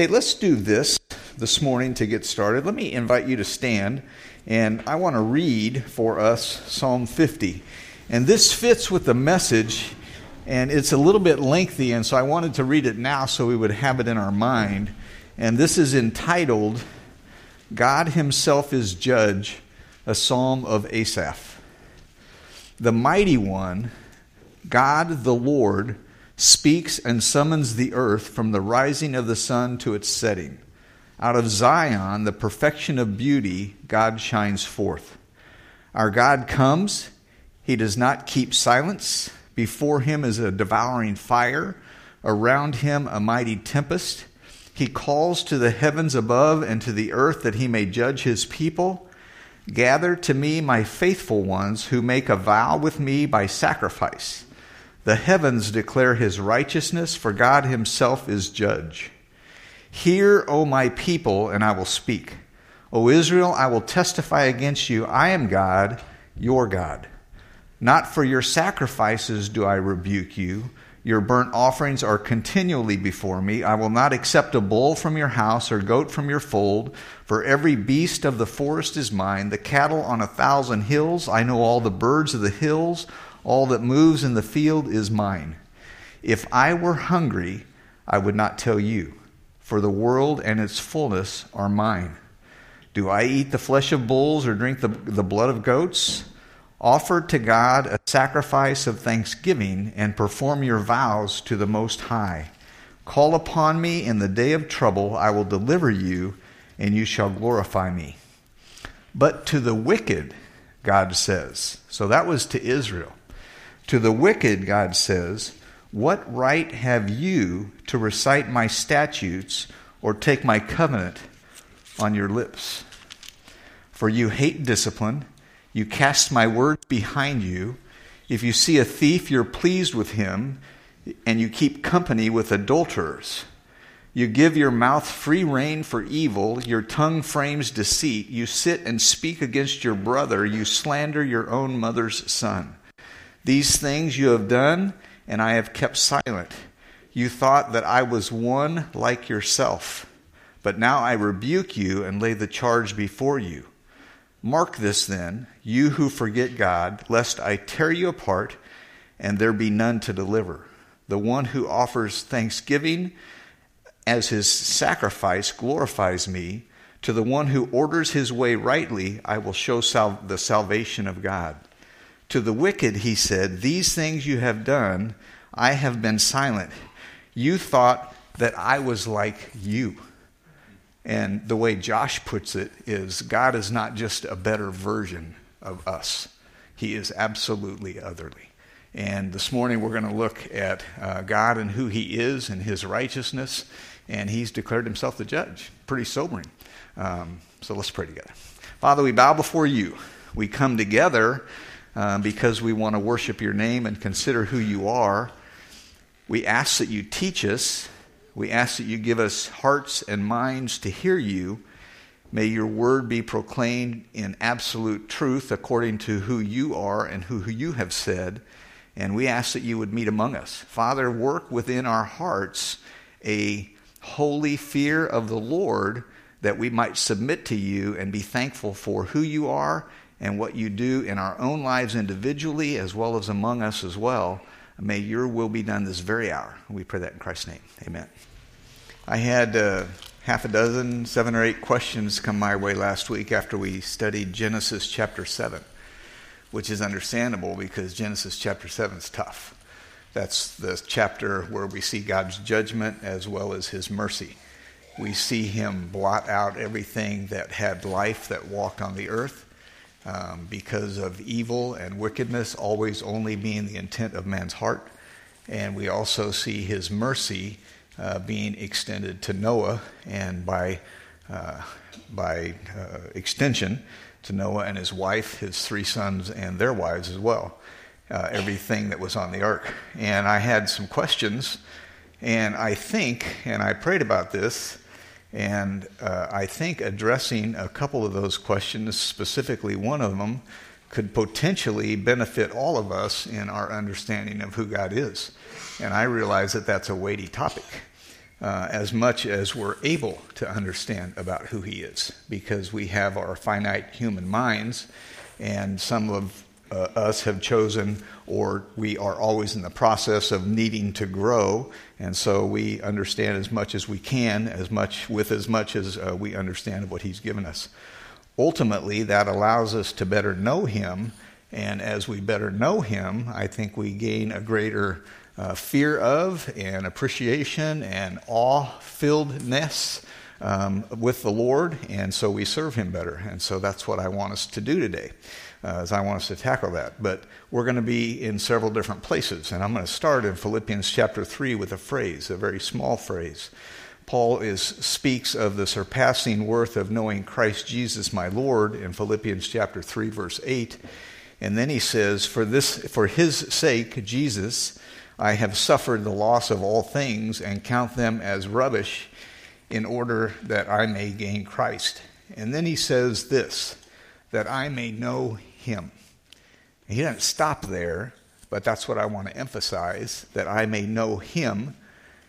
Hey, let's do this this morning to get started. Let me invite you to stand, and I want to read for us Psalm 50. And this fits with the message, and it's a little bit lengthy, and so I wanted to read it now so we would have it in our mind. And this is entitled, God Himself is Judge, a psalm of Asaph. The mighty one, God the Lord, speaks and summons the earth from the rising of the sun to its setting. Out of Zion, the perfection of beauty, God shines forth. Our God comes, he does not keep silence. Before him is a devouring fire, around him a mighty tempest. He calls to the heavens above and to the earth that he may judge his people. Gather to me my faithful ones who make a vow with me by sacrifice. The heavens declare his righteousness, for God himself is judge. Hear, O my people, and I will speak. O Israel, I will testify against you. I am God, your God. Not for your sacrifices do I rebuke you. Your burnt offerings are continually before me. I will not accept a bull from your house or goat from your fold, for every beast of the forest is mine, the cattle on a thousand hills. I know all the birds of the hills. All that moves in the field is mine. If I were hungry, I would not tell you, for the world and its fullness are mine. Do I eat the flesh of bulls or drink the, the blood of goats? Offer to God a sacrifice of thanksgiving and perform your vows to the Most High. Call upon me in the day of trouble, I will deliver you, and you shall glorify me. But to the wicked, God says. So that was to Israel. To the wicked, God says, What right have you to recite my statutes or take my covenant on your lips? For you hate discipline, you cast my words behind you. If you see a thief, you're pleased with him, and you keep company with adulterers. You give your mouth free rein for evil, your tongue frames deceit. You sit and speak against your brother, you slander your own mother's son. These things you have done, and I have kept silent. You thought that I was one like yourself. But now I rebuke you and lay the charge before you. Mark this then, you who forget God, lest I tear you apart and there be none to deliver. The one who offers thanksgiving as his sacrifice glorifies me. To the one who orders his way rightly, I will show sal- the salvation of God. To the wicked, he said, These things you have done, I have been silent. You thought that I was like you. And the way Josh puts it is God is not just a better version of us, He is absolutely otherly. And this morning we're going to look at uh, God and who He is and His righteousness. And He's declared Himself the judge. Pretty sobering. Um, so let's pray together. Father, we bow before you. We come together uh, because we want to worship your name and consider who you are. We ask that you teach us. We ask that you give us hearts and minds to hear you. May your word be proclaimed in absolute truth according to who you are and who you have said. And we ask that you would meet among us. Father, work within our hearts a holy fear of the Lord that we might submit to you and be thankful for who you are and what you do in our own lives individually as well as among us as well. May your will be done this very hour. We pray that in Christ's name. Amen. I had uh, half a dozen, seven or eight questions come my way last week after we studied Genesis chapter 7, which is understandable because Genesis chapter 7 is tough. That's the chapter where we see God's judgment as well as his mercy. We see him blot out everything that had life that walked on the earth um, because of evil and wickedness always only being the intent of man's heart. And we also see his mercy uh, being extended to Noah and by, uh, by uh, extension to Noah and his wife, his three sons, and their wives as well. Uh, everything that was on the ark. And I had some questions, and I think, and I prayed about this, and uh, I think addressing a couple of those questions, specifically one of them, could potentially benefit all of us in our understanding of who God is. And I realize that that's a weighty topic. uh, as much as we're able to understand about who He is, because we have our finite human minds, and some of uh, us have chosen, or we are always in the process of needing to grow, and so we understand as much as we can, as much with as much as uh, we understand of what He's given us. Ultimately, that allows us to better know Him, and as we better know Him, I think we gain a greater uh, fear of and appreciation and awe filledness um, with the Lord, and so we serve Him better. And so that's what I want us to do today, uh, as I want us to tackle that. But we're going to be in several different places, and I'm going to start in Philippians chapter 3 with a phrase, a very small phrase. Paul is, speaks of the surpassing worth of knowing Christ Jesus my Lord in Philippians chapter 3 verse 8. And then he says, For this for his sake, Jesus, I have suffered the loss of all things and count them as rubbish in order that I may gain Christ. And then he says this, that I may know him. And he doesn't stop there, but that's what I want to emphasize that I may know him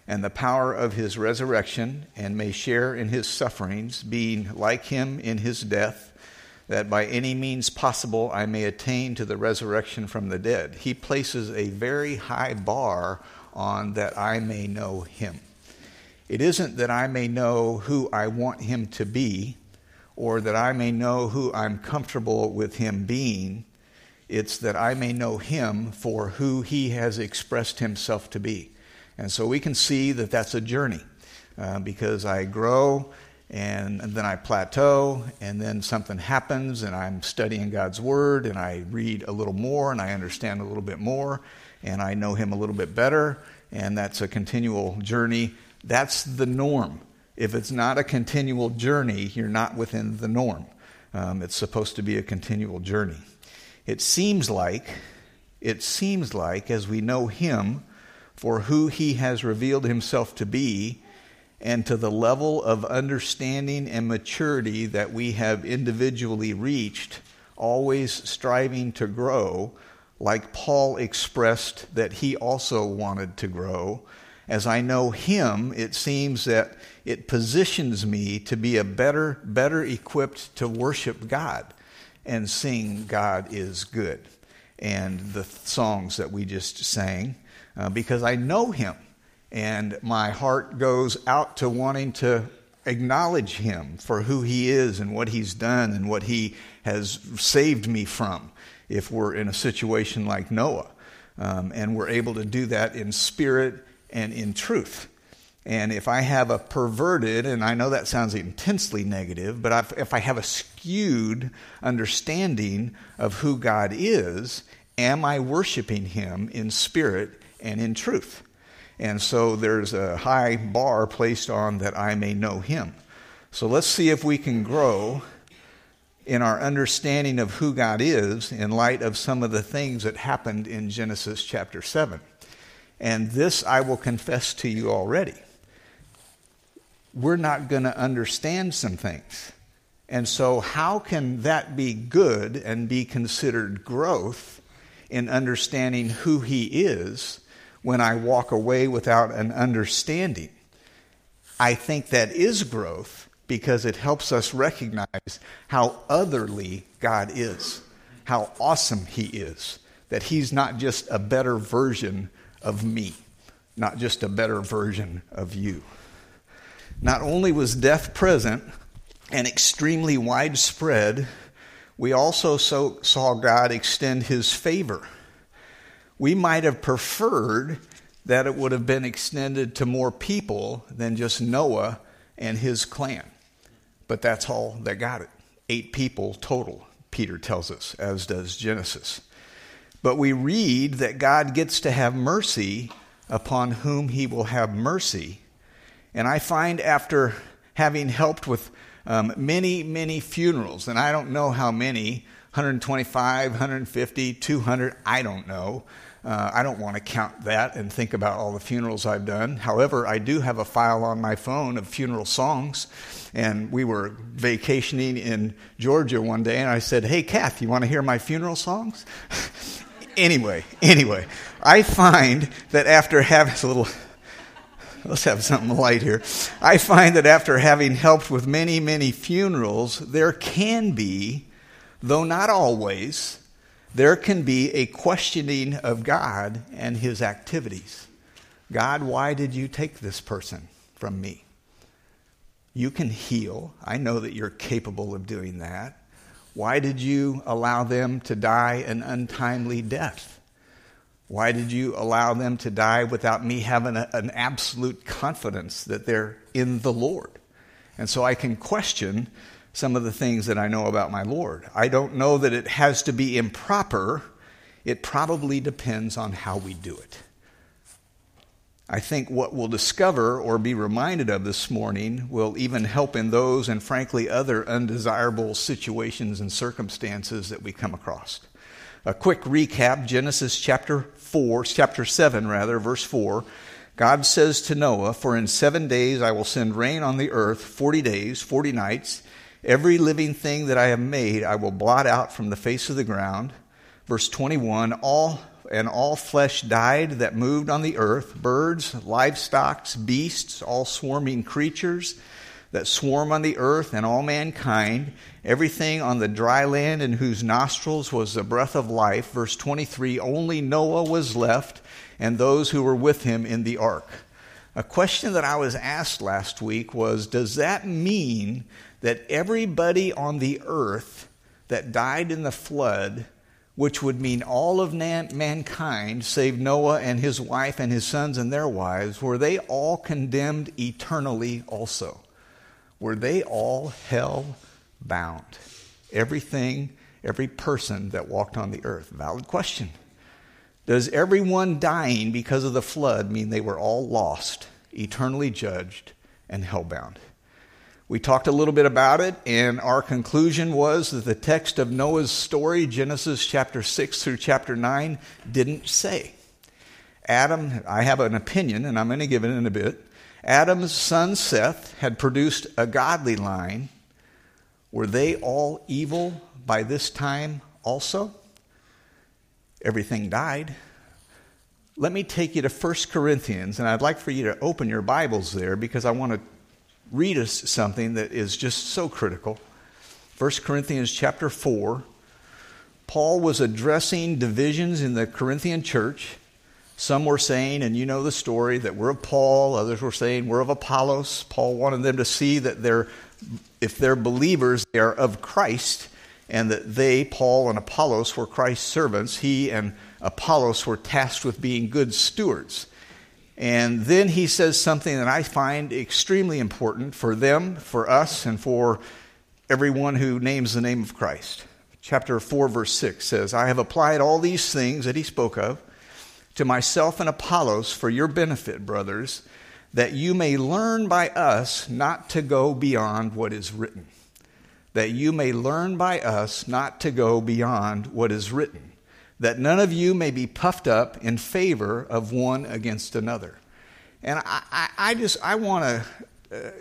and the power of his resurrection and may share in his sufferings, being like him in his death that by any means possible I may attain to the resurrection from the dead. He places a very high bar on that I may know him. It isn't that I may know who I want him to be or that I may know who I'm comfortable with him being. It's that I may know him for who he has expressed himself to be. And so we can see that that's a journey uh, because I grow and, and, then I plateau, and then something happens, and I'm studying God's Word, and I read a little more, and I understand a little bit more, and I know Him a little bit better, and that's a continual journey. That's the norm. If it's not a continual journey, you're not within the norm. Um, it's supposed to be a continual journey. It seems like, it seems like, as we know Him for who He has revealed Himself to be, and to the level of understanding and maturity that we have individually reached, always striving to grow, like Paul expressed that he also wanted to grow. As I know him, it seems that it positions me to be a better, better equipped to worship God and sing God is good and the songs that we just sang uh, because I know him and my heart goes out to wanting to acknowledge him for who he is and what he's done and what he has saved me from if we're in a situation like Noah. Um, and we're able to do that in spirit and in truth. And if I have a perverted, and I know that sounds intensely negative, but if I have a skewed understanding of who God is, am I worshiping Him in spirit and in truth? And so there's a high bar placed on that I may know him. So let's see if we can grow in our understanding of who God is in light of some of the things that happened in Genesis chapter 7. And this I will confess to you already. We're not going to understand some things. And so, how can that be good and be considered growth in understanding who He is when I walk away without an understanding. I think that is growth because it helps us recognize how otherly God is, how awesome He is, that He's not just a better version of me, not just a better version of you. Not only was death present and extremely widespread, we also so, saw God extend His favor we might have preferred that it would have been extended to more people than just Noah and his clan. But that's all that got it. Eight people total, Peter tells us, as does Genesis. But we read that God gets to have mercy upon whom he will have mercy. And I find after having helped with um, many, many funerals, and I don't know how many 125, 150, 200, I don't know. Uh, I don't want to count that and think about all the funerals I've done. However, I do have a file on my phone of funeral songs. And we were vacationing in Georgia one day, and I said, Hey, Kath, you want to hear my funeral songs? anyway, anyway, I find that after having a little let's have something light here. I find that after having helped with many, many funerals, there can be, though not always, there can be a questioning of God and his activities. God, why did you take this person from me? You can heal. I know that you're capable of doing that. Why did you allow them to die an untimely death? Why did you allow them to die without me having a, an absolute confidence that they're in the Lord? And so I can question some of the things that I know about my Lord. I don't know that it has to be improper. It probably depends on how we do it. I think what we'll discover or be reminded of this morning will even help in those and, frankly, other undesirable situations and circumstances that we come across. A quick recap Genesis chapter 4, chapter 7, rather, verse 4. God says to Noah, For in seven days I will send rain on the earth, 40 days, 40 nights. Every living thing that I have made I will blot out from the face of the ground. Verse 21 All and all flesh died that moved on the earth birds, livestock, beasts, all swarming creatures that swarm on the earth, and all mankind, everything on the dry land in whose nostrils was the breath of life. Verse 23 Only Noah was left, and those who were with him in the ark. A question that I was asked last week was Does that mean that everybody on the earth that died in the flood which would mean all of mankind, save Noah and his wife and his sons and their wives, were they all condemned eternally also? Were they all hell bound? Everything, every person that walked on the earth. Valid question. Does everyone dying because of the flood mean they were all lost, eternally judged, and hell bound? We talked a little bit about it, and our conclusion was that the text of Noah's story, Genesis chapter 6 through chapter 9, didn't say. Adam, I have an opinion, and I'm going to give it in a bit. Adam's son Seth had produced a godly line. Were they all evil by this time also? Everything died. Let me take you to 1 Corinthians, and I'd like for you to open your Bibles there because I want to read us something that is just so critical. 1 Corinthians chapter 4. Paul was addressing divisions in the Corinthian church. Some were saying, and you know the story, that we're of Paul. Others were saying we're of Apollos. Paul wanted them to see that they're, if they're believers, they are of Christ, and that they, Paul and Apollos, were Christ's servants. He and Apollos were tasked with being good stewards. And then he says something that I find extremely important for them, for us, and for everyone who names the name of Christ. Chapter 4, verse 6 says, I have applied all these things that he spoke of to myself and Apollos for your benefit, brothers, that you may learn by us not to go beyond what is written. That you may learn by us not to go beyond what is written that none of you may be puffed up in favor of one against another. And I, I, I just, I want to uh,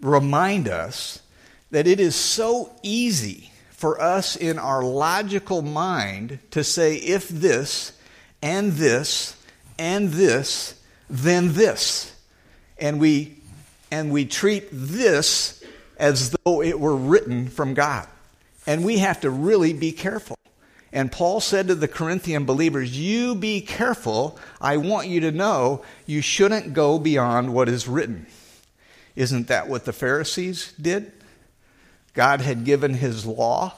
remind us that it is so easy for us in our logical mind to say, if this, and this, and this, then this. And we, and we treat this as though it were written from God. And we have to really be careful. And Paul said to the Corinthian believers, You be careful. I want you to know you shouldn't go beyond what is written. Isn't that what the Pharisees did? God had given his law.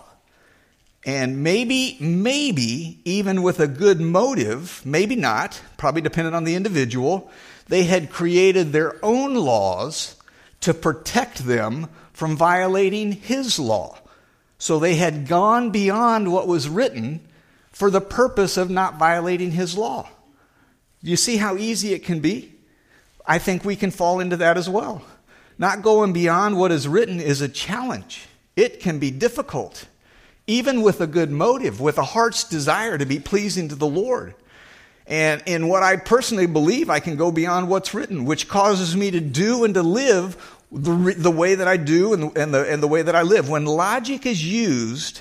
And maybe, maybe, even with a good motive, maybe not, probably dependent on the individual, they had created their own laws to protect them from violating his law. So they had gone beyond what was written for the purpose of not violating his law. You see how easy it can be? I think we can fall into that as well. Not going beyond what is written is a challenge. It can be difficult, even with a good motive, with a heart's desire to be pleasing to the Lord. And in what I personally believe, I can go beyond what's written, which causes me to do and to live the, the way that I do and, and, the, and the way that I live. When logic is used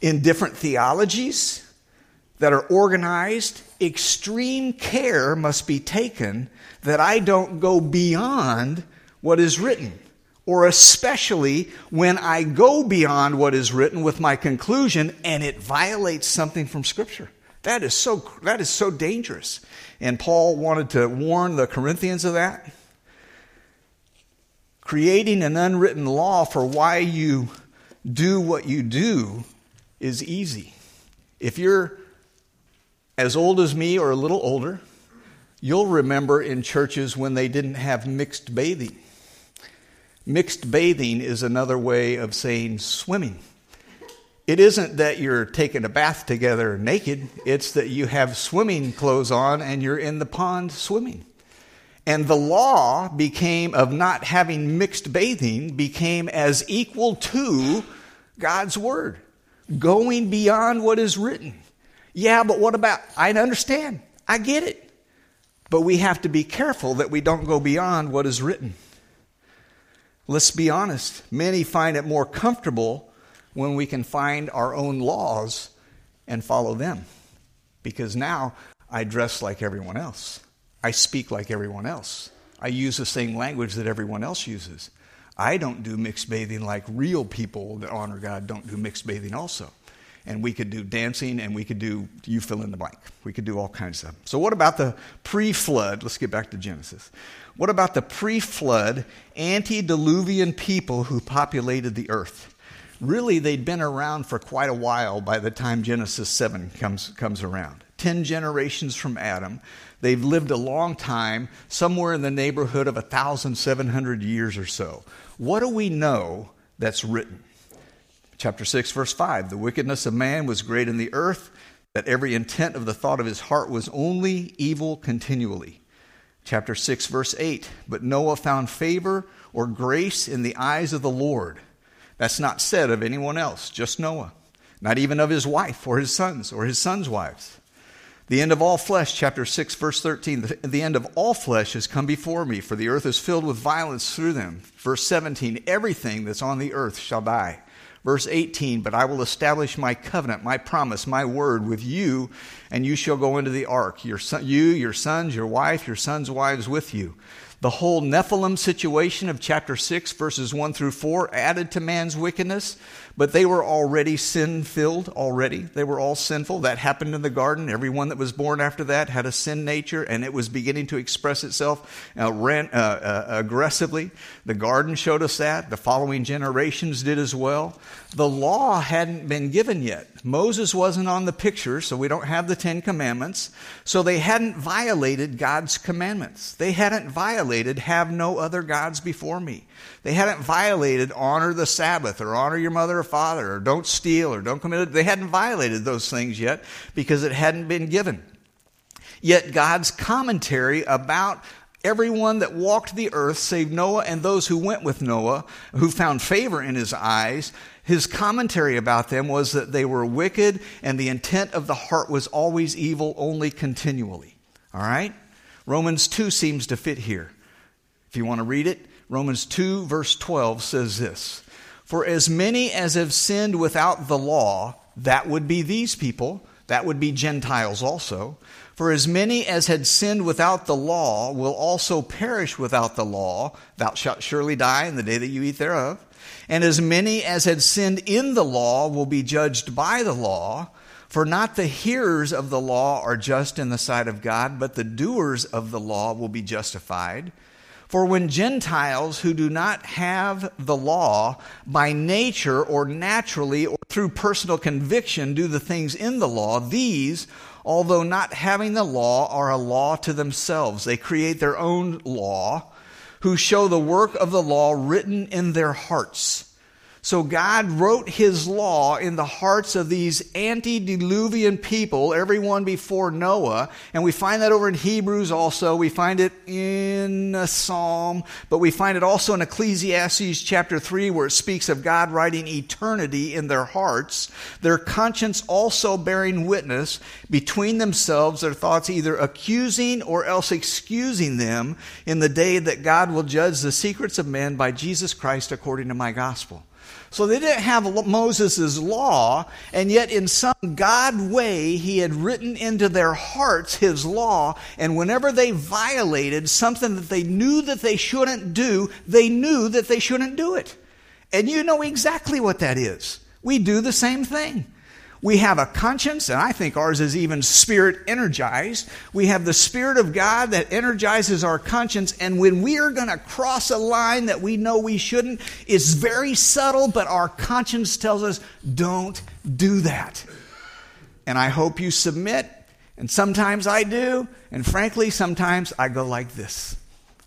in different theologies, that are organized, extreme care must be taken that I don't go beyond what is written. Or especially when I go beyond what is written with my conclusion and it violates something from Scripture. That is so, that is so dangerous. And Paul wanted to warn the Corinthians of that. Creating an unwritten law for why you do what you do is easy. If you're as old as me or a little older, you'll remember in churches when they didn't have mixed bathing. Mixed bathing is another way of saying swimming. It isn't that you're taking a bath together naked, it's that you have swimming clothes on and you're in the pond swimming. And the law became of not having mixed bathing became as equal to God's word, going beyond what is written. Yeah, but what about? I understand. I get it. But we have to be careful that we don't go beyond what is written. Let's be honest. Many find it more comfortable when we can find our own laws and follow them. Because now I dress like everyone else. I speak like everyone else. I use the same language that everyone else uses. I don't do mixed bathing like real people that honor God don't do mixed bathing also. And we could do dancing and we could do, you fill in the blank. We could do all kinds of stuff. So, what about the pre flood? Let's get back to Genesis. What about the pre flood antediluvian people who populated the earth? really they'd been around for quite a while by the time Genesis 7 comes, comes around. Ten generations from Adam. They've lived a long time, somewhere in the neighborhood of 1,700 years or so. What do we know that's written? Chapter 6, verse 5 The wickedness of man was great in the earth, that every intent of the thought of his heart was only evil continually. Chapter 6, verse 8 But Noah found favor or grace in the eyes of the Lord. That's not said of anyone else, just Noah. Not even of his wife or his sons or his sons' wives. The end of all flesh, chapter 6, verse 13. The, end of all flesh has come before me, for the earth is filled with violence through them. Verse 17. Everything that's on the earth shall die. Verse 18, but I will establish my covenant, my promise, my word with you, and you shall go into the ark. Your son, you, your sons, your wife, your sons' wives with you. The whole Nephilim situation of chapter 6, verses 1 through 4, added to man's wickedness, but they were already sin filled already. They were all sinful. That happened in the garden. Everyone that was born after that had a sin nature, and it was beginning to express itself uh, ran, uh, uh, aggressively. The garden showed us that. The following generations did as well. The law hadn't been given yet. Moses wasn't on the picture, so we don't have the Ten Commandments. So they hadn't violated God's commandments. They hadn't violated, have no other gods before me. They hadn't violated, honor the Sabbath, or honor your mother father, or don't steal, or don't commit. They hadn't violated those things yet because it hadn't been given. Yet God's commentary about everyone that walked the earth, save Noah and those who went with Noah, who found favor in his eyes, his commentary about them was that they were wicked and the intent of the heart was always evil, only continually. All right? Romans 2 seems to fit here. If you want to read it, Romans 2, verse 12 says this For as many as have sinned without the law, that would be these people, that would be Gentiles also. For as many as had sinned without the law will also perish without the law. Thou shalt surely die in the day that you eat thereof. And as many as had sinned in the law will be judged by the law. For not the hearers of the law are just in the sight of God, but the doers of the law will be justified. For when Gentiles who do not have the law by nature or naturally or through personal conviction do the things in the law, these, although not having the law, are a law to themselves. They create their own law who show the work of the law written in their hearts. So God wrote his law in the hearts of these antediluvian people, everyone before Noah. And we find that over in Hebrews also. We find it in a Psalm, but we find it also in Ecclesiastes chapter 3 where it speaks of God writing eternity in their hearts. Their conscience also bearing witness between themselves, their thoughts either accusing or else excusing them in the day that God will judge the secrets of men by Jesus Christ according to my gospel. So they didn't have Moses' law, and yet in some God way, he had written into their hearts his law, and whenever they violated something that they knew that they shouldn't do, they knew that they shouldn't do it. And you know exactly what that is. We do the same thing. We have a conscience, and I think ours is even spirit energized. We have the Spirit of God that energizes our conscience, and when we are going to cross a line that we know we shouldn't, it's very subtle, but our conscience tells us, don't do that. And I hope you submit, and sometimes I do, and frankly, sometimes I go like this.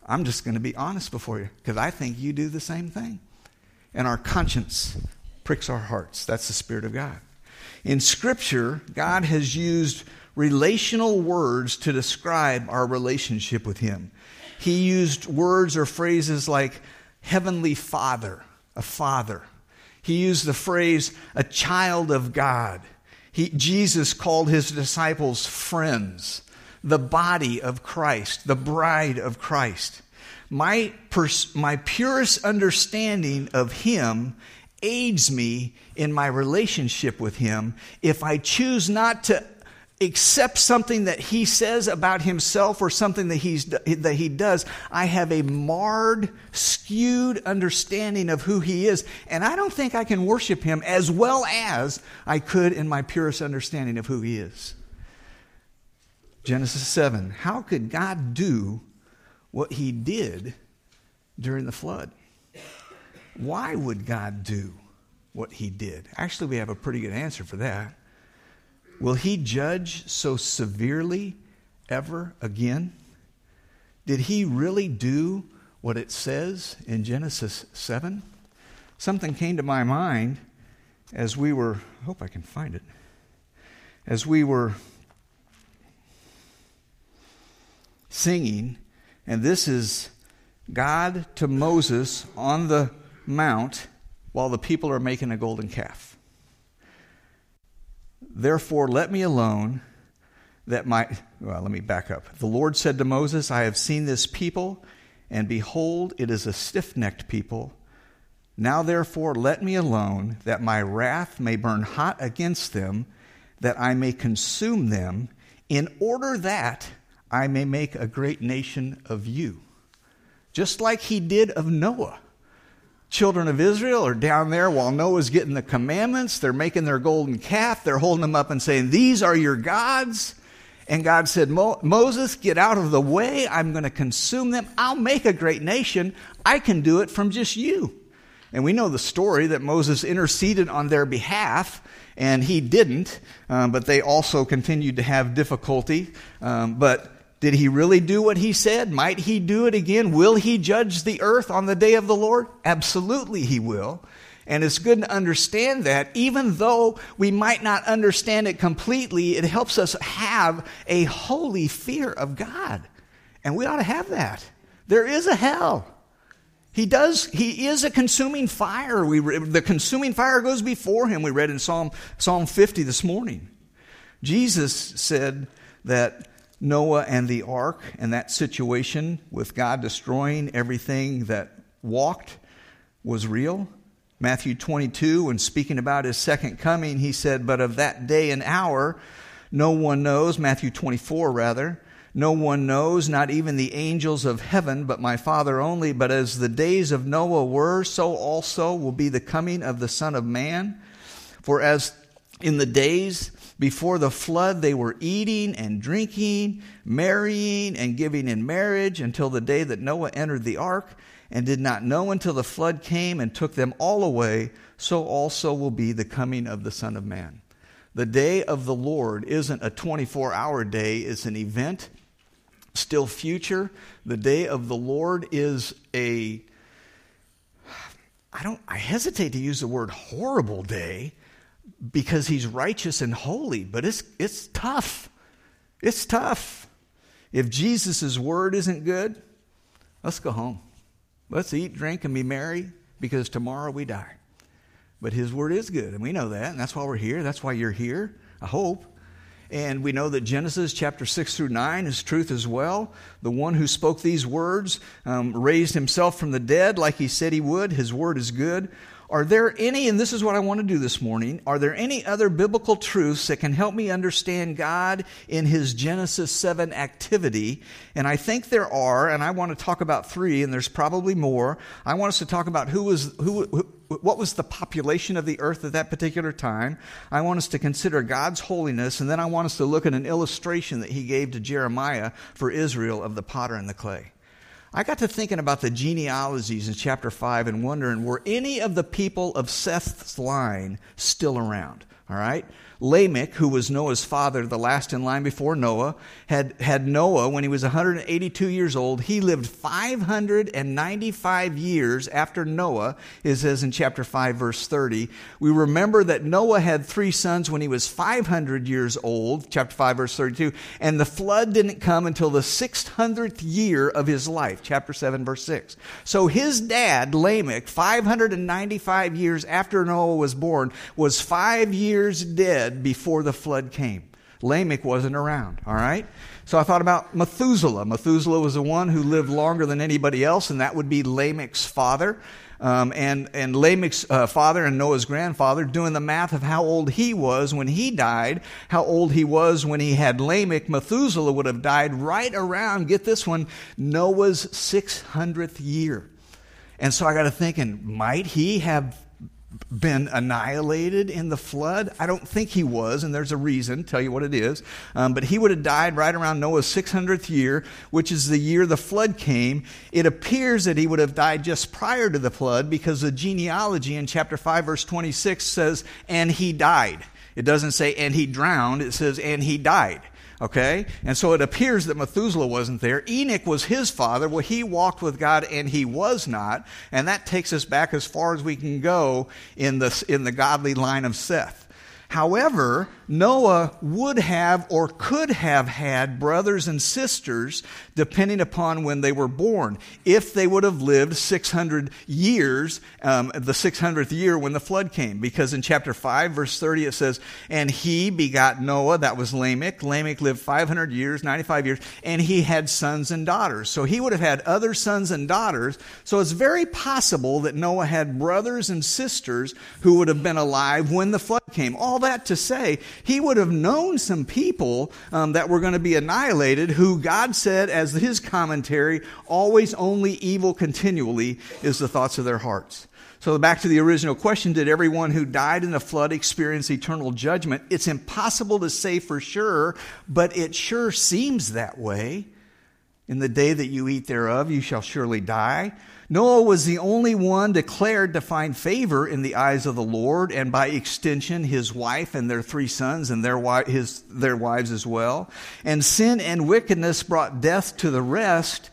I'm just going to be honest before you, because I think you do the same thing. And our conscience pricks our hearts. That's the Spirit of God. In Scripture, God has used relational words to describe our relationship with Him. He used words or phrases like Heavenly Father, a father. He used the phrase a child of God. He, Jesus called his disciples friends, the body of Christ, the bride of Christ. My, pers- my purest understanding of him aids me in my relationship with Him if I choose not to accept something that He says about Himself or something that, he's, that He does. I have a marred, skewed understanding of who He is, and I don't think I can worship Him as well as I could in my purest understanding of who He is. Genesis 7. How could God do what He did during the flood? Why would God do what he did? Actually, we have a pretty good answer for that. Will he judge so severely ever again? Did he really do what it says in Genesis 7? Something came to my mind as we were, I hope I can find it, as we were singing, and this is God to Moses on the mount while the people are making a golden calf. Therefore, let me alone that my. Well, let me back up. The Lord said to Moses, I have seen this people, and behold, it is a stiff necked people. Now, therefore, let me alone that my wrath may burn hot against them, that I may consume them, in order that I may make a great nation of you. Just like he did of Noah children of Israel are down there while Noah's getting the commandments. They're making their golden calf. They're holding them up and saying, These are your gods. And God said, Mo- Moses, get out of the way. I'm going to consume them. I'll make a great nation. I can do it from just you. And we know the story that Moses interceded on their behalf, and he didn't, um, but they also continued to have difficulty. Um, but did he really do what he said? Might he do it again? Will he judge the earth on the day of the Lord? Absolutely, he will. And it's good to understand that, even though we might not understand it completely, it helps us have a holy fear of God. And we ought to have that. There is a hell. He does, he is a consuming fire. We, the consuming fire goes before him. We read in Psalm, Psalm 50 this morning. Jesus said that Noah and the ark and that situation with God destroying everything that walked was real. Matthew 22, when speaking about his second coming, he said, But of that day and hour, no one knows, Matthew 24 rather, no one knows, not even the angels of heaven, but my Father only. But as the days of Noah were, so also will be the coming of the Son of Man. For as in the days before the flood, they were eating and drinking, marrying and giving in marriage until the day that Noah entered the ark and did not know until the flood came and took them all away. So also will be the coming of the Son of Man. The day of the Lord isn't a 24 hour day, it's an event, still future. The day of the Lord is a, I don't, I hesitate to use the word horrible day because he's righteous and holy, but it's, it's tough. It's tough. If Jesus' word isn't good, let's go home. Let's eat, drink, and be merry because tomorrow we die. But his word is good, and we know that, and that's why we're here. That's why you're here, I hope. And we know that Genesis chapter 6 through 9 is truth as well. The one who spoke these words um, raised himself from the dead like he said he would. His word is good. Are there any, and this is what I want to do this morning, are there any other biblical truths that can help me understand God in his Genesis 7 activity? And I think there are, and I want to talk about three, and there's probably more. I want us to talk about who was, who, who what was the population of the earth at that particular time. I want us to consider God's holiness, and then I want us to look at an illustration that he gave to Jeremiah for Israel of the potter and the clay. I got to thinking about the genealogies in chapter 5 and wondering were any of the people of Seth's line still around? All right? Lamech, who was Noah's father, the last in line before Noah, had, had Noah when he was 182 years old. He lived 595 years after Noah, it says in chapter 5, verse 30. We remember that Noah had three sons when he was 500 years old, chapter 5, verse 32, and the flood didn't come until the 600th year of his life, chapter 7, verse 6. So his dad, Lamech, 595 years after Noah was born, was five years dead dead before the flood came. Lamech wasn't around, all right? So I thought about Methuselah. Methuselah was the one who lived longer than anybody else, and that would be Lamech's father. Um, and, and Lamech's uh, father and Noah's grandfather, doing the math of how old he was when he died, how old he was when he had Lamech, Methuselah would have died right around, get this one, Noah's 600th year. And so I got to thinking, might he have been annihilated in the flood? I don't think he was, and there's a reason, tell you what it is. Um, but he would have died right around Noah's 600th year, which is the year the flood came. It appears that he would have died just prior to the flood because the genealogy in chapter 5, verse 26 says, and he died. It doesn't say, and he drowned, it says, and he died. Okay? And so it appears that Methuselah wasn't there. Enoch was his father. Well, he walked with God and he was not. And that takes us back as far as we can go in the, in the godly line of Seth. However, Noah would have or could have had brothers and sisters depending upon when they were born, if they would have lived 600 years, um, the 600th year when the flood came. Because in chapter 5, verse 30, it says, And he begot Noah, that was Lamech. Lamech lived 500 years, 95 years, and he had sons and daughters. So he would have had other sons and daughters. So it's very possible that Noah had brothers and sisters who would have been alive when the flood came. All that to say, he would have known some people um, that were going to be annihilated who God said, as his commentary, always only evil continually is the thoughts of their hearts. So back to the original question, did everyone who died in the flood experience eternal judgment? It's impossible to say for sure, but it sure seems that way. In the day that you eat thereof, you shall surely die. Noah was the only one declared to find favor in the eyes of the Lord, and by extension, his wife and their three sons and their, his, their wives as well. And sin and wickedness brought death to the rest.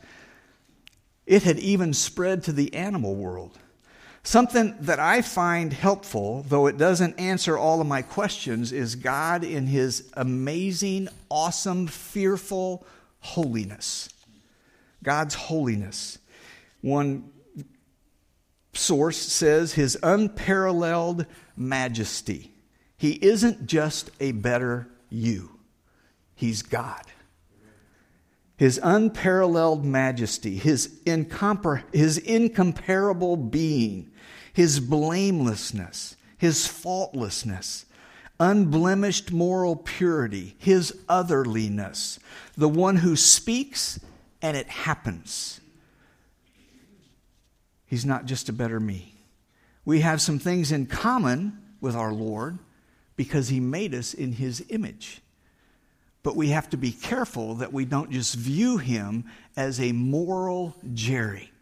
It had even spread to the animal world. Something that I find helpful, though it doesn't answer all of my questions, is God in his amazing, awesome, fearful holiness. God's holiness. One source says his unparalleled majesty. He isn't just a better you, he's God. His unparalleled majesty, his, incompar- his incomparable being, his blamelessness, his faultlessness, unblemished moral purity, his otherliness, the one who speaks and it happens He's not just a better me. We have some things in common with our Lord because He made us in His image. But we have to be careful that we don't just view Him as a moral Jerry,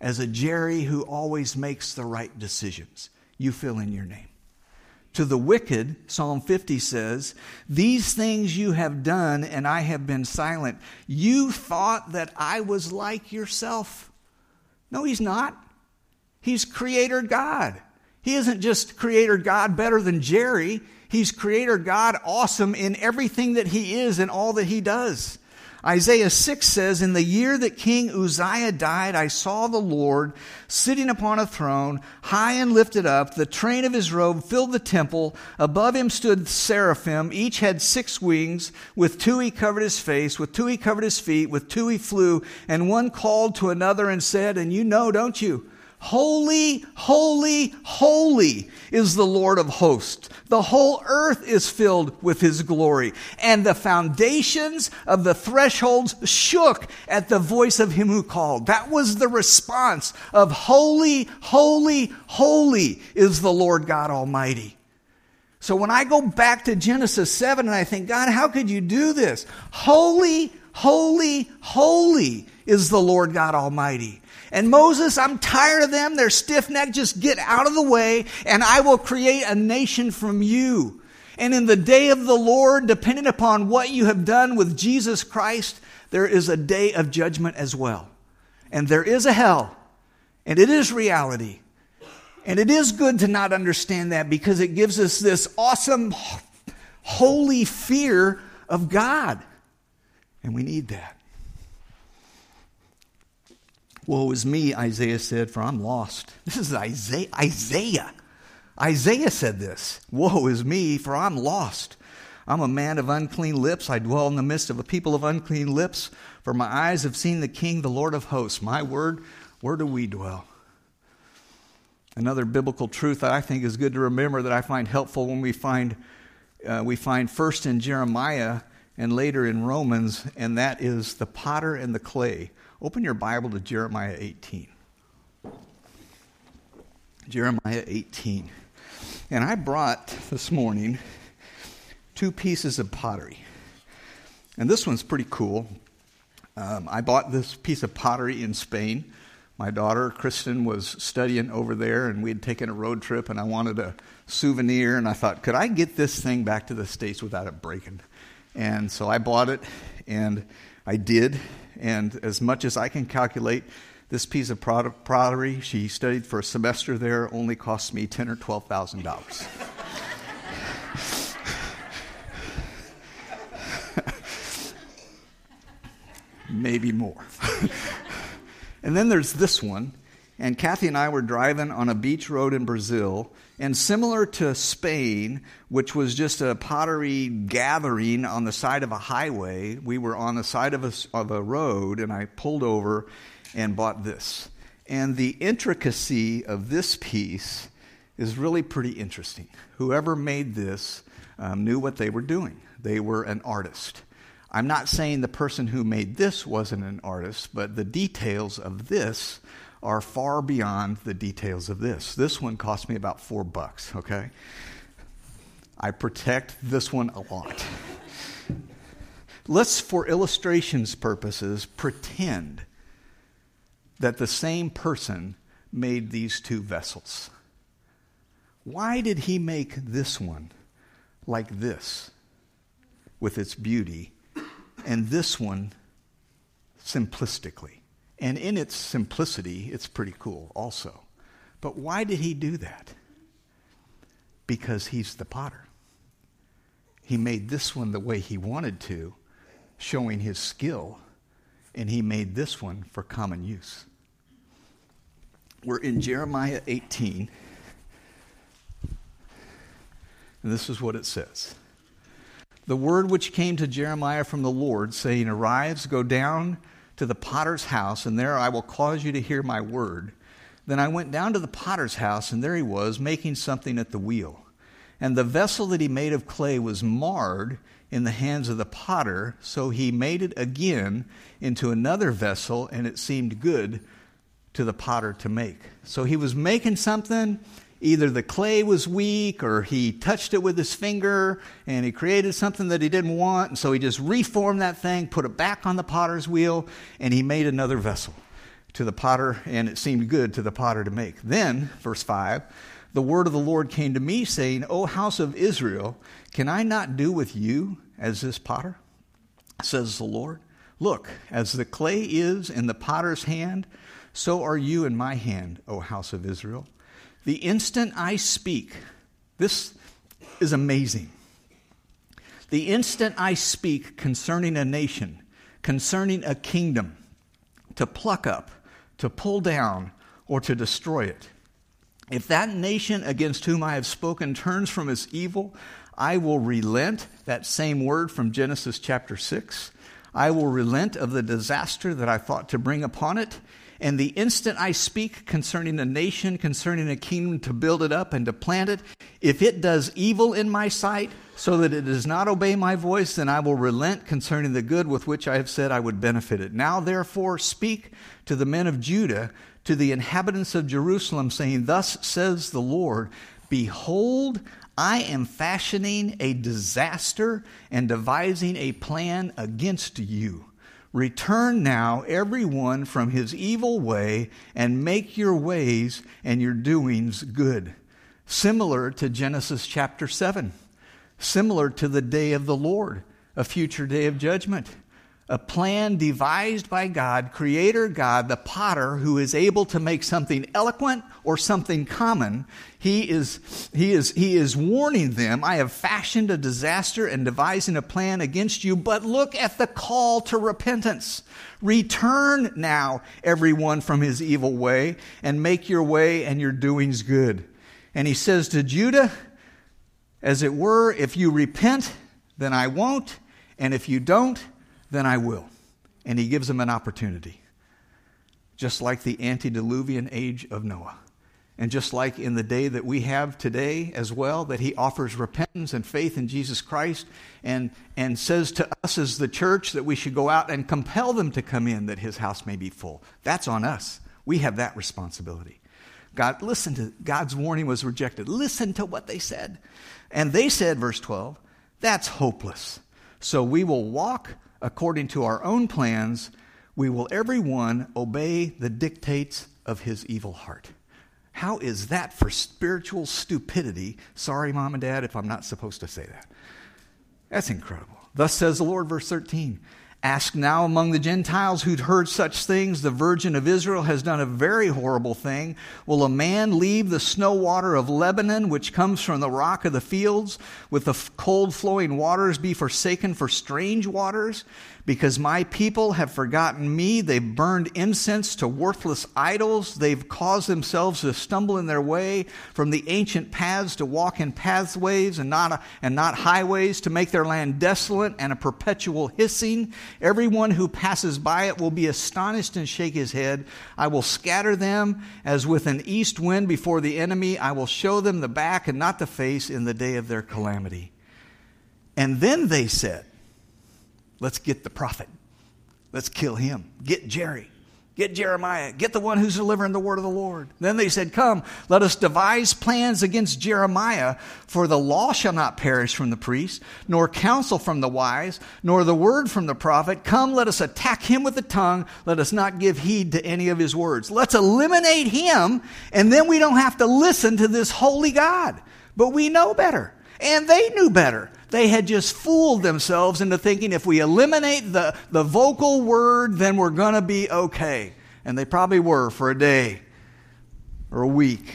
as a Jerry who always makes the right decisions. You fill in your name. To the wicked, Psalm 50 says, These things you have done, and I have been silent. You thought that I was like yourself. No, he's not. He's creator God. He isn't just creator God better than Jerry. He's creator God awesome in everything that he is and all that he does. Isaiah 6 says, In the year that King Uzziah died, I saw the Lord sitting upon a throne, high and lifted up. The train of his robe filled the temple. Above him stood seraphim. Each had six wings. With two he covered his face. With two he covered his feet. With two he flew. And one called to another and said, And you know, don't you? Holy, holy, holy is the Lord of hosts. The whole earth is filled with his glory. And the foundations of the thresholds shook at the voice of him who called. That was the response of holy, holy, holy is the Lord God Almighty. So when I go back to Genesis 7 and I think, God, how could you do this? Holy, holy, holy is the Lord God Almighty. And Moses, I'm tired of them. They're stiff necked. Just get out of the way, and I will create a nation from you. And in the day of the Lord, depending upon what you have done with Jesus Christ, there is a day of judgment as well. And there is a hell, and it is reality. And it is good to not understand that because it gives us this awesome, holy fear of God. And we need that. Woe is me, Isaiah said, for I'm lost. This is Isaiah. Isaiah. Isaiah said this Woe is me, for I'm lost. I'm a man of unclean lips. I dwell in the midst of a people of unclean lips. For my eyes have seen the King, the Lord of hosts. My word, where do we dwell? Another biblical truth that I think is good to remember that I find helpful when we find uh, we find first in Jeremiah and later in Romans, and that is the potter and the clay. Open your Bible to Jeremiah 18. Jeremiah 18. And I brought this morning two pieces of pottery. And this one's pretty cool. Um, I bought this piece of pottery in Spain. My daughter, Kristen, was studying over there, and we had taken a road trip, and I wanted a souvenir. And I thought, could I get this thing back to the States without it breaking? And so I bought it, and I did. And as much as I can calculate, this piece of pottery she studied for a semester there only cost me ten or twelve thousand dollars. Maybe more. and then there's this one. And Kathy and I were driving on a beach road in Brazil, and similar to Spain, which was just a pottery gathering on the side of a highway, we were on the side of a, of a road, and I pulled over and bought this. And the intricacy of this piece is really pretty interesting. Whoever made this um, knew what they were doing, they were an artist. I'm not saying the person who made this wasn't an artist, but the details of this are far beyond the details of this. This one cost me about four bucks, okay? I protect this one a lot. Let's, for illustration's purposes, pretend that the same person made these two vessels. Why did he make this one like this with its beauty and this one simplistically? And in its simplicity, it's pretty cool also. But why did he do that? Because he's the potter. He made this one the way he wanted to, showing his skill, and he made this one for common use. We're in Jeremiah 18, and this is what it says. The word which came to Jeremiah from the Lord, saying, Arise, go down to the potter's house, and there I will cause you to hear my word. Then I went down to the potter's house, and there he was, making something at the wheel. And the vessel that he made of clay was marred in the hands of the potter, so he made it again into another vessel, and it seemed good to the potter to make. So he was making something, either the clay was weak or he touched it with his finger and he created something that he didn't want. And so he just reformed that thing, put it back on the potter's wheel, and he made another vessel to the potter, and it seemed good to the potter to make. Then, verse 5, the word of the Lord came to me, saying, O house of Israel, can I not do with you as this potter? Says the Lord. Look, as the clay is in the potter's hand, so are you in my hand, O house of Israel. The instant I speak, this is amazing. The instant I speak concerning a nation, concerning a kingdom, to pluck up, to pull down, or to destroy it, if that nation against whom I have spoken turns from its evil, I will relent, that same word from Genesis chapter 6. I will relent of the disaster that I thought to bring upon it, And the instant I speak concerning a nation, concerning a kingdom to build it up and to plant it, if it does evil in my sight, so that it does not obey my voice, then I will relent concerning the good with which I have said I would benefit it. Now, therefore, speak to the men of Judah, to the inhabitants of Jerusalem, saying, Thus says the Lord, Behold, I am fashioning a disaster and devising a plan against you. Return now, everyone, from his evil way, and make your ways and your doings good. Similar to Genesis chapter 7, similar to the day of the Lord, a future day of judgment a plan devised by God, Creator God, the potter, who is able to make something eloquent or something common. He is, he is, he is warning them, I have fashioned a disaster and devising a plan against you, but look at the call to repentance. Return now, everyone, from his evil way and make your way and your doings good. And he says to Judah, as it were, if you repent, then I won't, and if you don't, then I will. And he gives them an opportunity. Just like the antediluvian age of Noah. And just like in the day that we have today as well, that he offers repentance and faith in Jesus Christ and, and says to us as the church that we should go out and compel them to come in that his house may be full. That's on us. We have that responsibility. God, listen to God's warning was rejected. Listen to what they said. And they said, verse 12, that's hopeless. So we will walk according to our own plans, we will every one obey the dictates of his evil heart. How is that for spiritual stupidity? Sorry, mom and dad, if I'm not supposed to say that. That's incredible. Thus says the Lord, verse 13 Ask now among the Gentiles who'd heard such things. The Virgin of Israel has done a very horrible thing. Will a man leave the snow water of Lebanon, which comes from the rock of the fields, with the cold flowing waters be forsaken for strange waters? Because my people have forgotten me. They've burned incense to worthless idols. They've caused themselves to stumble in their way from the ancient paths to walk in pathways and not, and not highways, to make their land desolate and a perpetual hissing. Everyone who passes by it will be astonished and shake his head. I will scatter them as with an east wind before the enemy. I will show them the back and not the face in the day of their calamity. And then they said, Let's get the prophet. Let's kill him. Get Jerry. Get Jeremiah. Get the one who's delivering the word of the Lord. Then they said, Come, let us devise plans against Jeremiah, for the law shall not perish from the priest, nor counsel from the wise, nor the word from the prophet. Come, let us attack him with the tongue. Let us not give heed to any of his words. Let's eliminate him, and then we don't have to listen to this holy God. But we know better, and they knew better. They had just fooled themselves into thinking if we eliminate the, the vocal word, then we're going to be okay. And they probably were for a day or a week.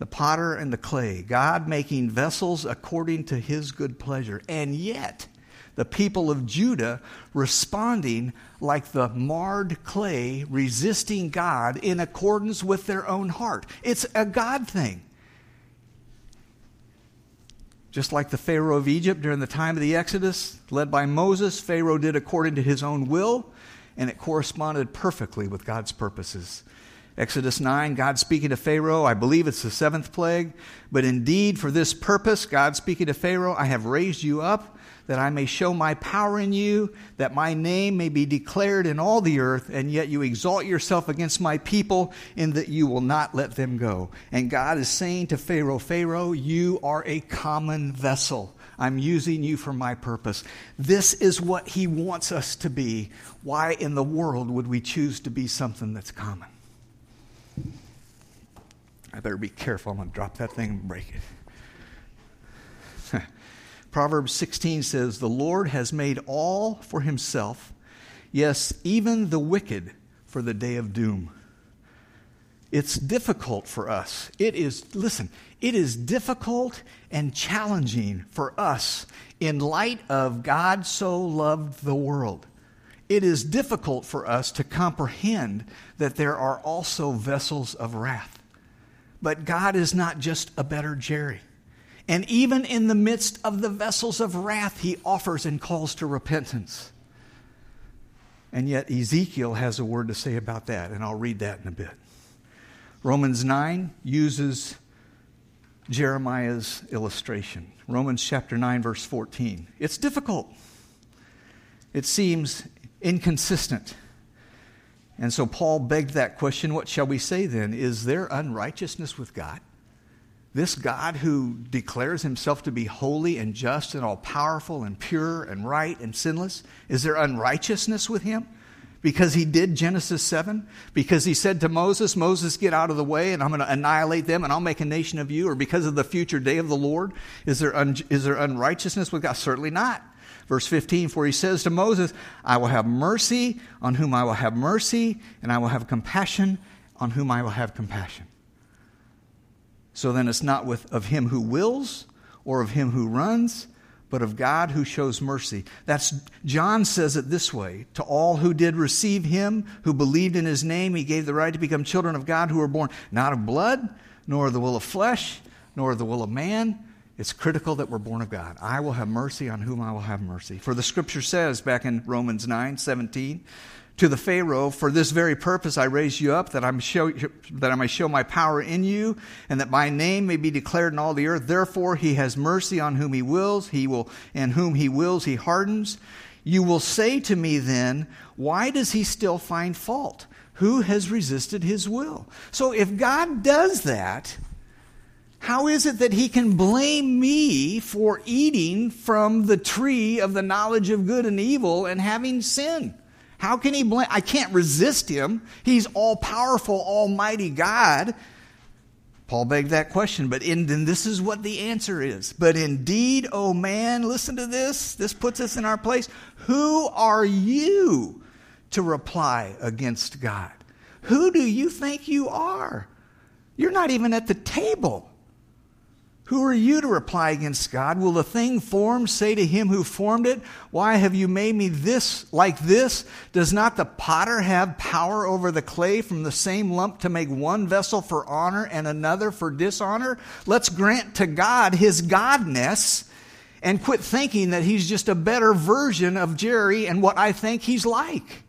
The potter and the clay, God making vessels according to his good pleasure. And yet, the people of Judah responding like the marred clay, resisting God in accordance with their own heart. It's a God thing. Just like the Pharaoh of Egypt during the time of the Exodus, led by Moses, Pharaoh did according to his own will, and it corresponded perfectly with God's purposes. Exodus 9, God speaking to Pharaoh, I believe it's the seventh plague, but indeed for this purpose, God speaking to Pharaoh, I have raised you up that I may show my power in you, that my name may be declared in all the earth, and yet you exalt yourself against my people, in that you will not let them go. And God is saying to Pharaoh, Pharaoh, you are a common vessel. I'm using you for my purpose. This is what he wants us to be. Why in the world would we choose to be something that's common? I better be careful. I'm going to drop that thing and break it. Proverbs 16 says, The Lord has made all for himself, yes, even the wicked for the day of doom. It's difficult for us. It is, listen, it is difficult and challenging for us in light of God so loved the world. It is difficult for us to comprehend that there are also vessels of wrath. But God is not just a better Jerry. And even in the midst of the vessels of wrath, he offers and calls to repentance. And yet, Ezekiel has a word to say about that, and I'll read that in a bit. Romans 9 uses Jeremiah's illustration. Romans chapter 9, verse 14. It's difficult, it seems inconsistent. And so Paul begged that question what shall we say then? Is there unrighteousness with God? This God who declares himself to be holy and just and all powerful and pure and right and sinless, is there unrighteousness with him? Because he did Genesis 7? Because he said to Moses, Moses, get out of the way and I'm going to annihilate them and I'll make a nation of you? Or because of the future day of the Lord? Is there, un- is there unrighteousness with God? Certainly not. Verse 15, for he says to Moses, I will have mercy on whom I will have mercy, and I will have compassion on whom I will have compassion. So then it's not with of him who wills or of him who runs, but of God who shows mercy. That's John says it this way, to all who did receive him, who believed in his name, he gave the right to become children of God who were born not of blood, nor of the will of flesh, nor of the will of man. It's critical that we're born of God. I will have mercy on whom I will have mercy. For the scripture says back in Romans 9 17, to the Pharaoh, For this very purpose I raised you up, that I, show, that I may show my power in you, and that my name may be declared in all the earth. Therefore he has mercy on whom he wills, he will, and whom he wills he hardens. You will say to me then, Why does he still find fault? Who has resisted his will? So if God does that, how is it that he can blame me for eating from the tree of the knowledge of good and evil and having sin? How can he blame? I can't resist him. He's all powerful, almighty God. Paul begged that question, but in, then this is what the answer is. But indeed, oh man, listen to this. This puts us in our place. Who are you to reply against God? Who do you think you are? You're not even at the table. Who are you to reply against God? Will the thing formed say to him who formed it, Why have you made me this like this? Does not the potter have power over the clay from the same lump to make one vessel for honor and another for dishonor? Let's grant to God his godness and quit thinking that he's just a better version of Jerry and what I think he's like.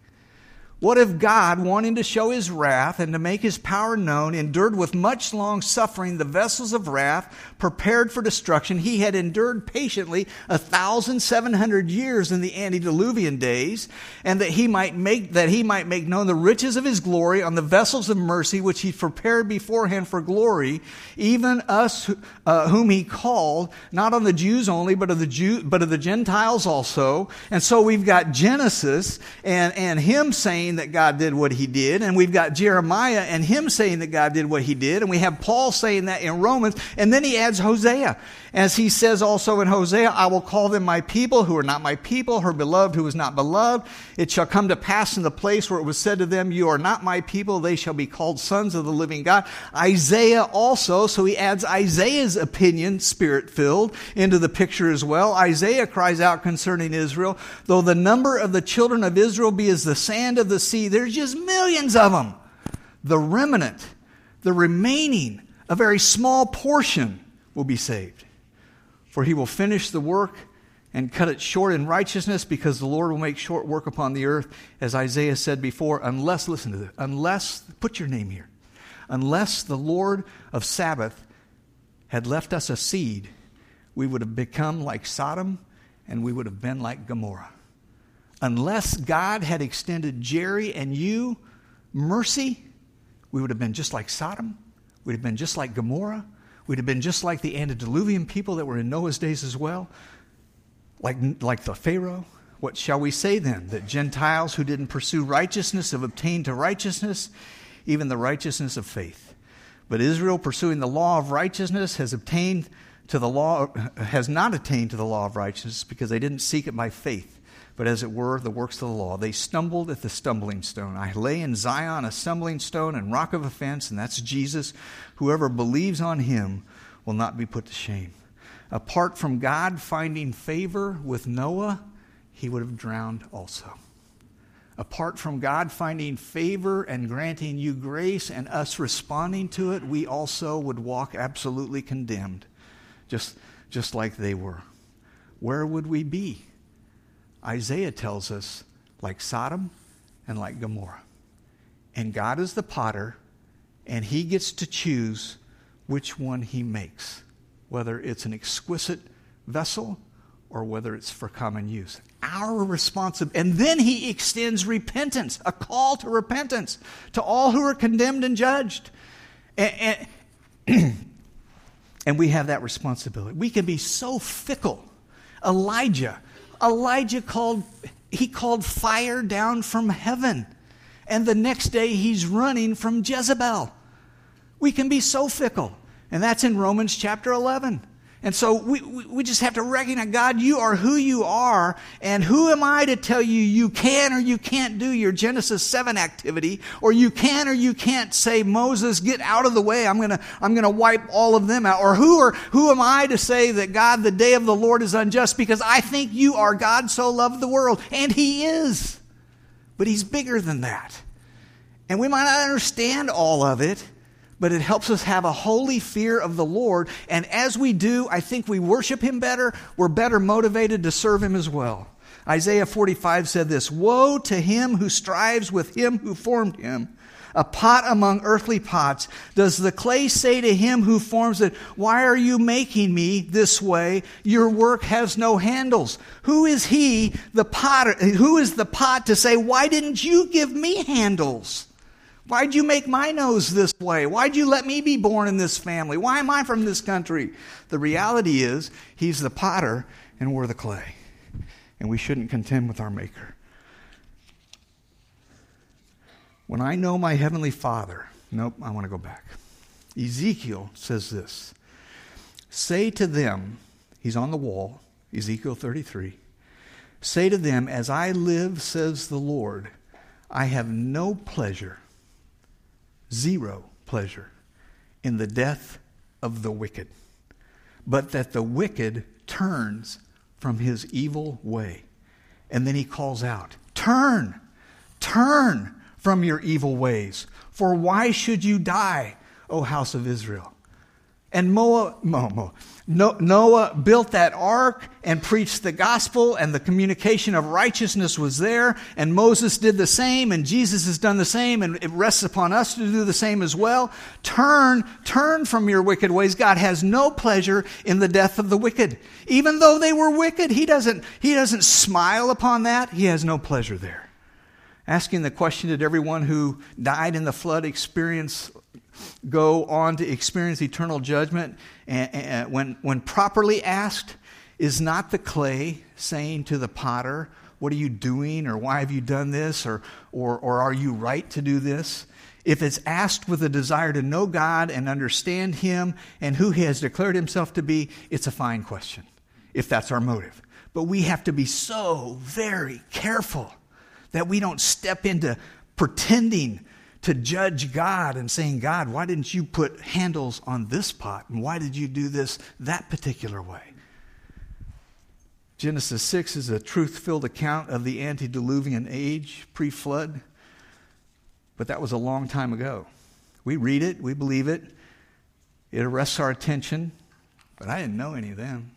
What if God, wanting to show his wrath and to make his power known, endured with much long suffering the vessels of wrath prepared for destruction? He had endured patiently a thousand seven hundred years in the antediluvian days, and that he might make that he might make known the riches of his glory on the vessels of mercy which he prepared beforehand for glory, even us uh, whom he called, not on the Jews only, but of the Jew, but of the Gentiles also. And so we've got Genesis and and him saying saying that God did what he did, and we've got Jeremiah and him saying that God did what he did, and we have Paul saying that in Romans, and then he adds Hosea. As he says also in Hosea, I will call them my people who are not my people, her beloved who is not beloved. It shall come to pass in the place where it was said to them, You are not my people, they shall be called sons of the living God. Isaiah also, so he adds Isaiah's opinion, spirit filled, into the picture as well. Isaiah cries out concerning Israel, though the number of the children of Israel be as the sand of the sea, there's just millions of them. The remnant, the remaining, a very small portion will be saved. For he will finish the work and cut it short in righteousness because the Lord will make short work upon the earth, as Isaiah said before, unless, listen to this, unless, put your name here, unless the Lord of Sabaoth had left us a seed, we would have become like Sodom and we would have been like Gomorrah. Unless God had extended Jerry and you mercy, we would have been just like Sodom, we'd have been just like Gomorrah, We'd have been just like the antediluvian people that were in Noah's days as well, like, like the Pharaoh. What shall we say then? That Gentiles who didn't pursue righteousness have obtained to righteousness, even the righteousness of faith. But Israel, pursuing the law of righteousness, has obtained to the law, has not attained to the law of righteousness because they didn't seek it by faith but as it were, the works of the law. They stumbled at the stumbling stone. I lay in Zion a stumbling stone and rock of offense, and that's Jesus. Whoever believes on him will not be put to shame. Apart from God finding favor with Noah, he would have drowned also. Apart from God finding favor and granting you grace and us responding to it, we also would walk absolutely condemned, just, just like they were. Where would we be? Isaiah tells us, like Sodom and like Gomorrah. And God is the potter, and He gets to choose which one He makes, whether it's an exquisite vessel or whether it's for common use. Our responsibility. And then He extends repentance, a call to repentance to all who are condemned and judged. And, and, and we have that responsibility. We can be so fickle. Elijah, Elijah called, he called fire down from heaven and the next day he's running from Jezebel. We can be so fickle. And that's in Romans chapter 11. And so we, we just have to recognize God, you are who you are, and who am I to tell you you can or you can't do your Genesis 7 activity, or you can or you can't say, Moses, get out of the way, I'm gonna, I'm gonna wipe all of them out. Or who, are, who am I to say that God, the day of the Lord is unjust because I think you are God so loved the world, and He is but He's bigger than that. And we might not understand all of it, but it helps us have a holy fear of the Lord. And as we do, I think we worship Him better. We're better motivated to serve Him as well. Isaiah 45 said this Woe to him who strives with him who formed him a pot among earthly pots. Does the clay say to him who forms it, Why are you making me this way? Your work has no handles. Who is he, the pot, who is the pot to say, Why didn't you give me handles? Why'd you make my nose this way? Why'd you let me be born in this family? Why am I from this country? The reality is, he's the potter and we're the clay. And we shouldn't contend with our maker. When I know my heavenly Father, nope, I want to go back. Ezekiel says this Say to them, he's on the wall, Ezekiel 33. Say to them, As I live, says the Lord, I have no pleasure, zero pleasure, in the death of the wicked, but that the wicked turns from his evil way. And then he calls out, Turn, turn from your evil ways. For why should you die, O house of Israel? And Noah, Noah built that ark and preached the gospel, and the communication of righteousness was there. And Moses did the same, and Jesus has done the same, and it rests upon us to do the same as well. Turn, turn from your wicked ways. God has no pleasure in the death of the wicked. Even though they were wicked, He doesn't, he doesn't smile upon that. He has no pleasure there asking the question did everyone who died in the flood experience go on to experience eternal judgment? And, and, when, when properly asked is not the clay saying to the potter what are you doing? Or why have you done this? Or, or, or are you right to do this? If it's asked with a desire to know god and understand him and who he has declared himself to be it's a fine question if that's our motive. But we have to be so very careful that we don't step into pretending to judge God and saying, God, why didn't you put handles on this pot? And why did you do this that particular way? Genesis 6 is a truth filled account of the antediluvian age, pre flood. But that was a long time ago. We read it, we believe it, it arrests our attention, but I didn't know any of them.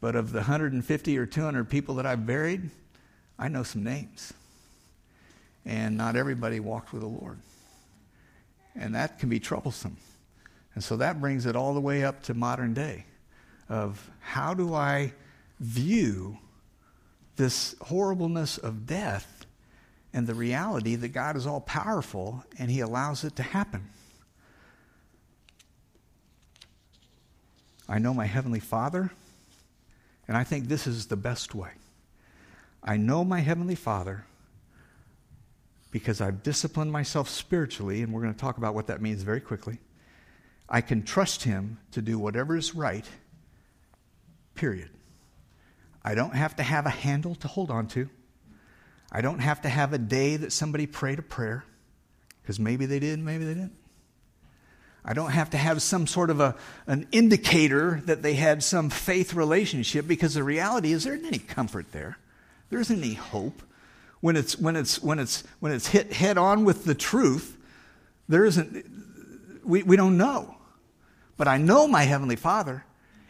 But of the 150 or 200 people that I've buried, I know some names. And not everybody walked with the Lord. And that can be troublesome. And so that brings it all the way up to modern day of how do I view this horribleness of death and the reality that God is all powerful and he allows it to happen. I know my heavenly Father, and I think this is the best way. I know my Heavenly Father because I've disciplined myself spiritually, and we're going to talk about what that means very quickly. I can trust Him to do whatever is right, period. I don't have to have a handle to hold on to. I don't have to have a day that somebody prayed a prayer, because maybe they did, maybe they didn't. I don't have to have some sort of a, an indicator that they had some faith relationship, because the reality is there isn't any comfort there. There isn't any hope. When it's, when it's, when it's, when it's hit head on with the truth, there isn't, we, we don't know. But I know my Heavenly Father,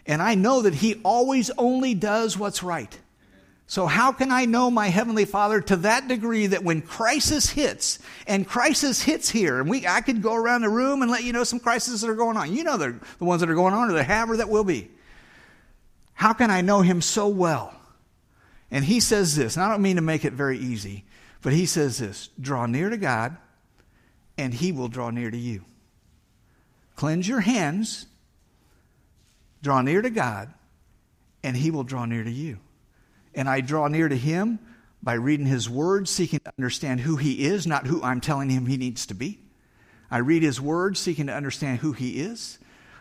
and I know that He always only does what's right. So, how can I know my Heavenly Father to that degree that when crisis hits, and crisis hits here, and we, I could go around the room and let you know some crises that are going on. You know the, the ones that are going on, or that have, or that will be. How can I know Him so well? And He says this, and I don't mean to make it very easy, but He says this draw near to God, and He will draw near to you. Cleanse your hands, draw near to God, and He will draw near to you. And I draw near to him by reading his word, seeking to understand who he is, not who I'm telling him he needs to be. I read his word, seeking to understand who he is.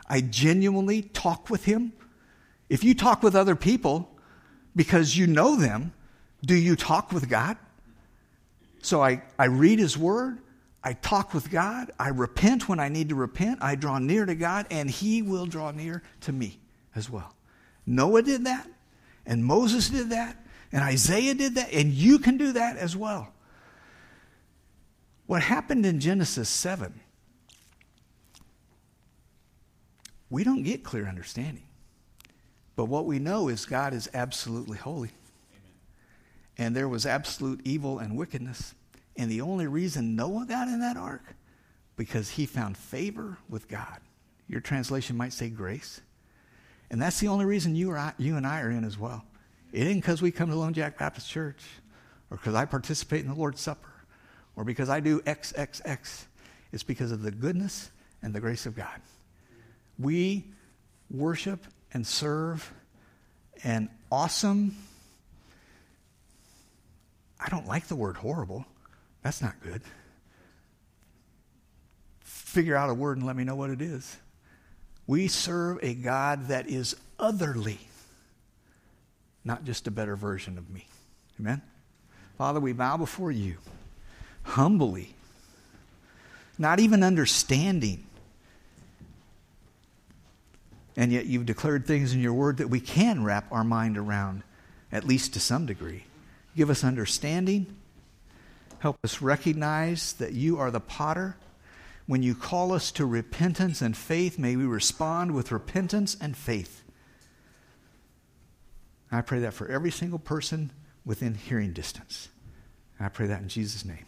I genuinely talk with him. If you talk with other people because you know them, do you talk with God? So I, I read his word. I talk with God. I repent when I need to repent. I draw near to God, and he will draw near to me as well. Noah did that. And Moses did that, and Isaiah did that, and you can do that as well. What happened in Genesis 7, we don't get clear understanding. But what we know is God is absolutely holy. Amen. And there was absolute evil and wickedness. And the only reason Noah got in that ark, because he found favor with God. Your translation might say grace. And that's the only reason you, I, you and I are in as well. It ain't because we come to Lone Jack Baptist Church or because I participate in the Lord's Supper or because I do XXX. It's because of the goodness and the grace of God. We worship and serve an awesome, I don't like the word horrible. That's not good. Figure out a word and let me know what it is. We serve a God that is otherly, not just a better version of me. Amen? Father, we bow before you humbly, not even understanding. And yet you've declared things in your word that we can wrap our mind around, at least to some degree. Give us understanding. Help us recognize that you are the potter when you call us to repentance and faith, may we respond with repentance and faith. I pray that for every single person within hearing distance. I pray that in Jesus' name.